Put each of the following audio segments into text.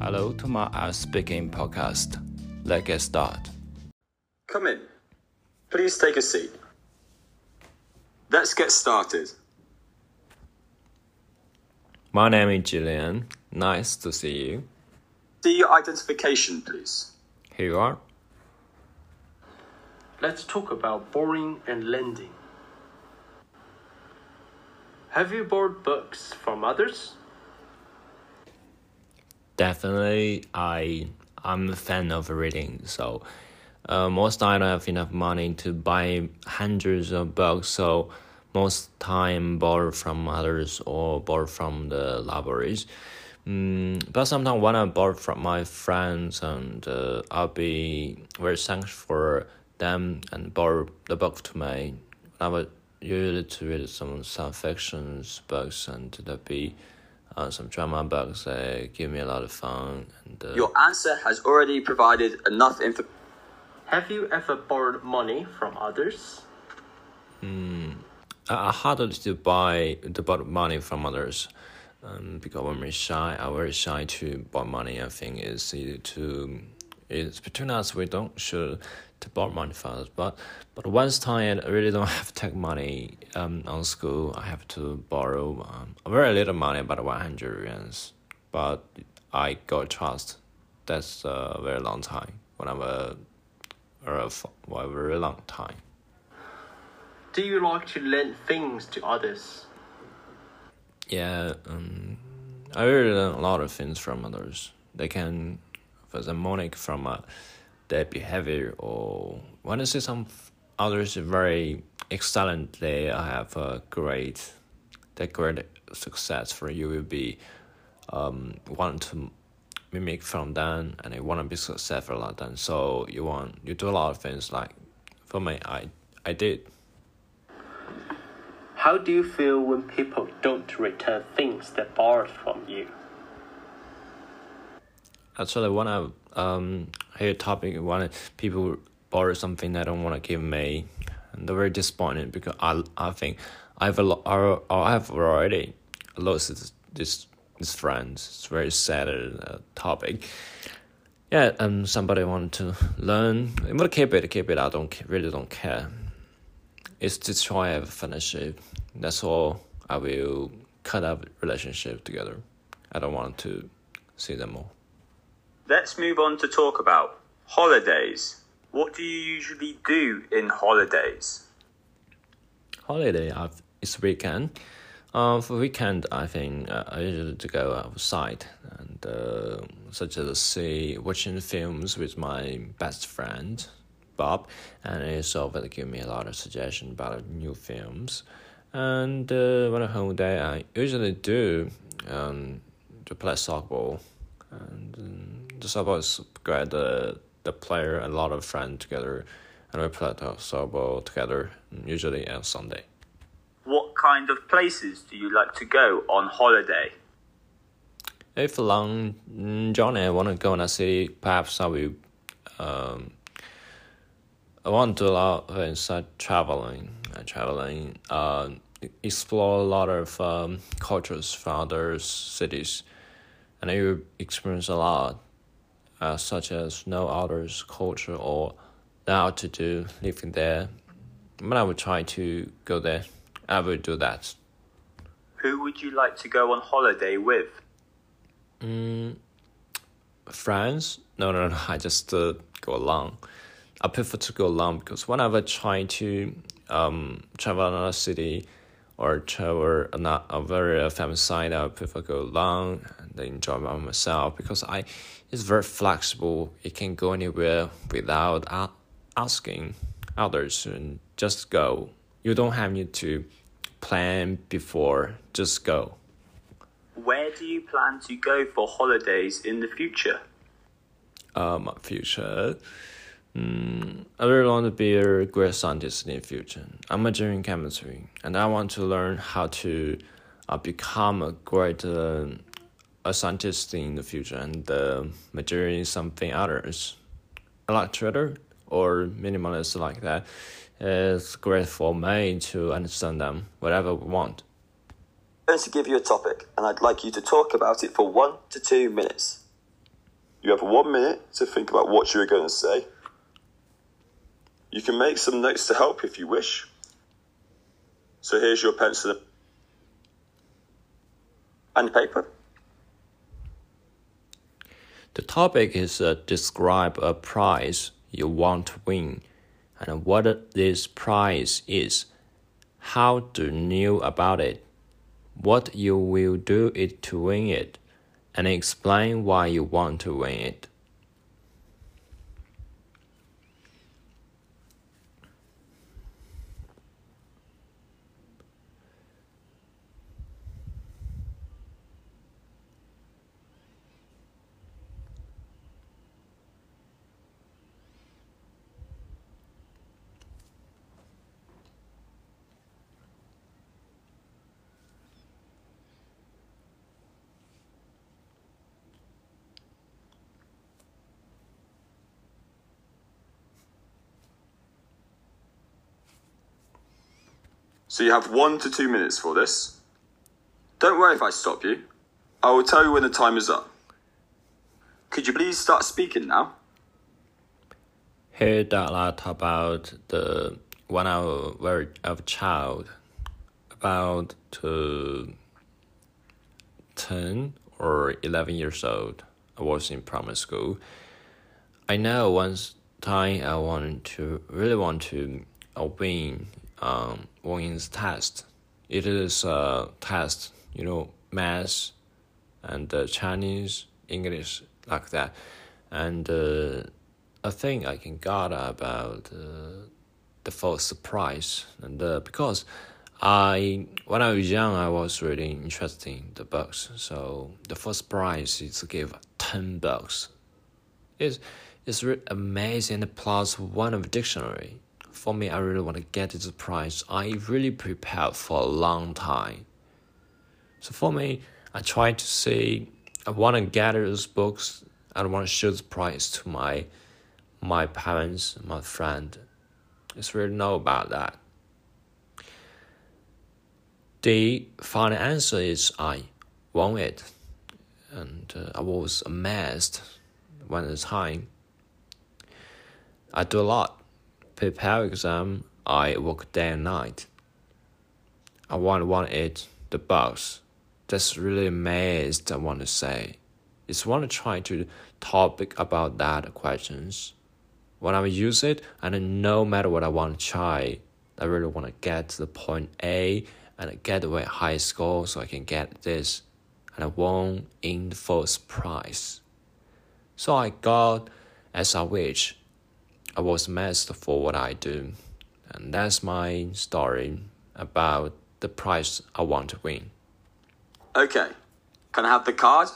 Hello to my uh, speaking podcast. Let's get started. Come in. Please take a seat. Let's get started. My name is Jillian. Nice to see you. See your identification, please. Here you are. Let's talk about borrowing and lending. Have you borrowed books from others? Definitely, I I'm a fan of reading. So, uh, most I don't have enough money to buy hundreds of books. So, most time borrow from others or borrow from the libraries. Mm, but sometimes when I borrow from my friends, and uh, I'll be very thankful for them and borrow the book to me. I would usually to read some science fiction books and that be uh, some drama books that give me a lot of fun. And uh, Your answer has already provided enough info. Have you ever borrowed money from others? I, I hard to buy to borrow money from others. Um, because I'm very shy, I'm very shy to borrow money. I think it's easy to it's between us. We don't should to borrow money others. But but once time I really don't have take money um on school. I have to borrow um, very little money, about one hundred yuans. But I got trust. That's a very long time. When I'm a, a, a very long time. Do you like to lend things to others? Yeah, um, I really learn a lot of things from others. They can, for the mnemonic from uh, their behavior, or when I see some others very excellently, I have a great, that great success for you will be, um, want to mimic from them, and you want to be successful like them. So you want you do a lot of things like, for me, I I did. How do you feel when people don't return things they borrowed from you? Actually, when I um a topic when people borrow something they don't want to give me, and they're very disappointed because I I think I've a lo- or, or I've already lost this this this friends. It's very sad uh, topic. Yeah, um, somebody want to learn. I'm gonna keep it, keep it. I don't really don't care. It's destroy a friendship. That's all. I will cut up relationship together. I don't want to see them more. Let's move on to talk about holidays. What do you usually do in holidays? holiday it's weekend. Uh, for weekend, I think uh, I usually to go outside and uh, such as see watching films with my best friend Bob, and it's also give me a lot of suggestions about new films. And uh, I'm home day, I usually do um, to play softball, and um, the softball is great. The the player and a lot of friends together, and we play the softball together usually on Sunday. What kind of places do you like to go on holiday? If long journey, I want to go in a city, perhaps I will. Um, I want to do a lot of traveling, uh, traveling, uh, explore a lot of um, cultures from other cities, and you experience a lot, uh, such as no others culture or now to do living there. But I would try to go there. I will do that. Who would you like to go on holiday with? friends. No, no, no. I just uh, go along. I prefer to go along because whenever I try to um, travel another city or travel not a very famous site, I prefer go along and enjoy by myself because I it's very flexible. It can go anywhere without a- asking others and just go. You don't have need to plan before. Just go. Where do you plan to go for holidays in the future? uh, my future. Mm, I really want to be a great scientist in the future. I'm majoring in chemistry, and I want to learn how to uh, become a great uh, a scientist in the future and uh, major in something others. Like Twitter or minimalist like that. It's great for me to understand them, whatever we want. I'm going to give you a topic, and I'd like you to talk about it for one to two minutes. You have one minute to think about what you are going to say. You can make some notes to help if you wish. So here's your pencil and paper. The topic is uh, describe a prize you want to win and what this prize is, how to know about it, what you will do it to win it, and explain why you want to win it. So you have one to two minutes for this. Don't worry if I stop you. I will tell you when the time is up. Could you please start speaking now? Heard a lot about the when I was a child, about to ten or eleven years old. I was in primary school. I know once time I wanted to really want to win um, Wang's test. It is a test, you know, math and uh, Chinese, English, like that. And uh, I think I can got about uh, the first surprise, And uh, because I, when I was young, I was really interested in the books. So the first prize is to give 10 bucks. It's, it's really amazing plus one of dictionary for me, I really want to get this prize. I really prepared for a long time. So for me, I try to say I want to gather those books. I want to show the prize to my my parents, my friend. It's really know about that. The final answer is I want it, and uh, I was amazed when the time. I do a lot prepare exam, I work day and night. I want want it the box. That's really amazed. I want to say. It's want to try to topic about that questions. When I use it, and no matter what I want to try, I really want to get to the point A and get away high score so I can get this, and I won in the first prize. So I got as I wish I was missed for what I do. And that's my story about the prize I want to win. Okay. Can I have the card,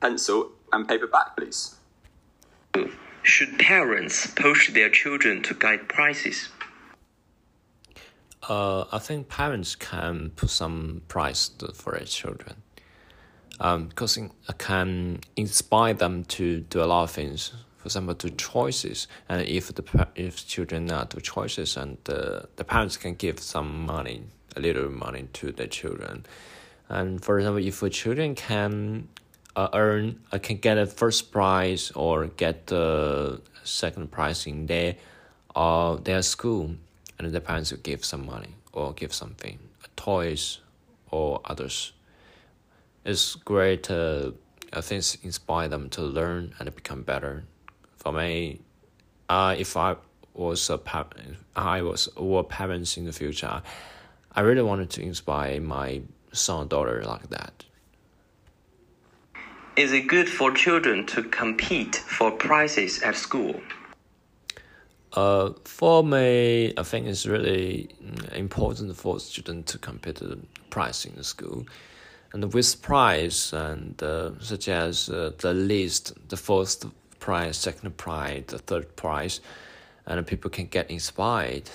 pencil, and paper back, please? Should parents push their children to guide prizes? Uh, I think parents can put some price for their children. Um, because it can inspire them to do a lot of things for example, do choices, and if the if children not do choices, and the the parents can give some money, a little money to the children, and for example, if the children can uh, earn, uh, can get a first prize or get the second prize in their, uh, their school, and the parents will give some money or give something, toys or others. It's great. Uh, I think inspire them to learn and become better for me, uh, if I was a pa- I was were parents in the future, I really wanted to inspire my son daughter like that. Is it good for children to compete for prizes at school? Uh, for me, I think it's really important for students to compete the prize in the school. And with prize and uh, such as uh, the list, the first prize, second prize, the third prize, and people can get inspired,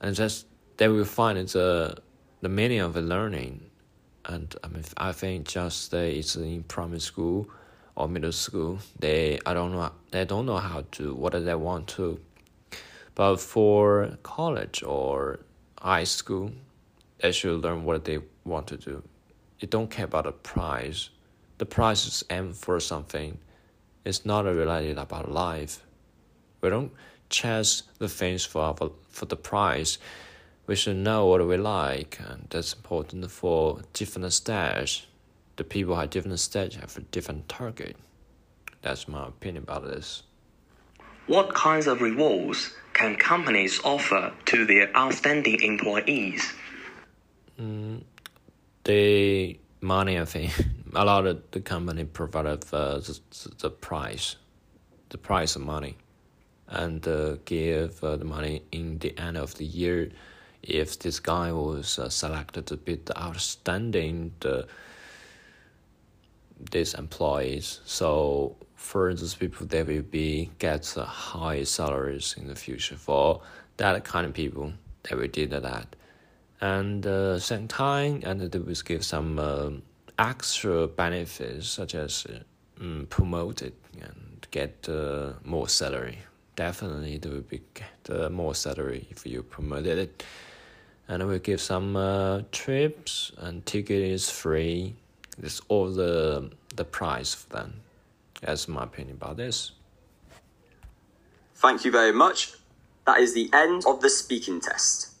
and just they will find the the meaning of the learning. And I mean, I think just uh, it's in primary school or middle school, they I don't know they don't know how to what do they want to. But for college or high school, they should learn what they want to do. They don't care about the prize. The prize is aim for something It's not related about life. We don't chase the things for our, for the price. We should know what we like, and that's important for different stage. The people at different stage have a different target. That's my opinion about this. What kinds of rewards can companies offer to their outstanding employees? Mm, the money, I think, a lot of the company provided the, the price, the price of money, and uh, give uh, the money in the end of the year. If this guy was uh, selected to be the outstanding the these employees, so for those people, they will be get high salaries in the future. For that kind of people, they will do that and uh, same time, and they will give some uh, extra benefits such as uh, mm, promoted and get uh, more salary. Definitely, they will be get uh, more salary if you promoted it, and we will give some uh, trips and ticket is free. It's all the the price for them. That's my opinion about this. Thank you very much. That is the end of the speaking test.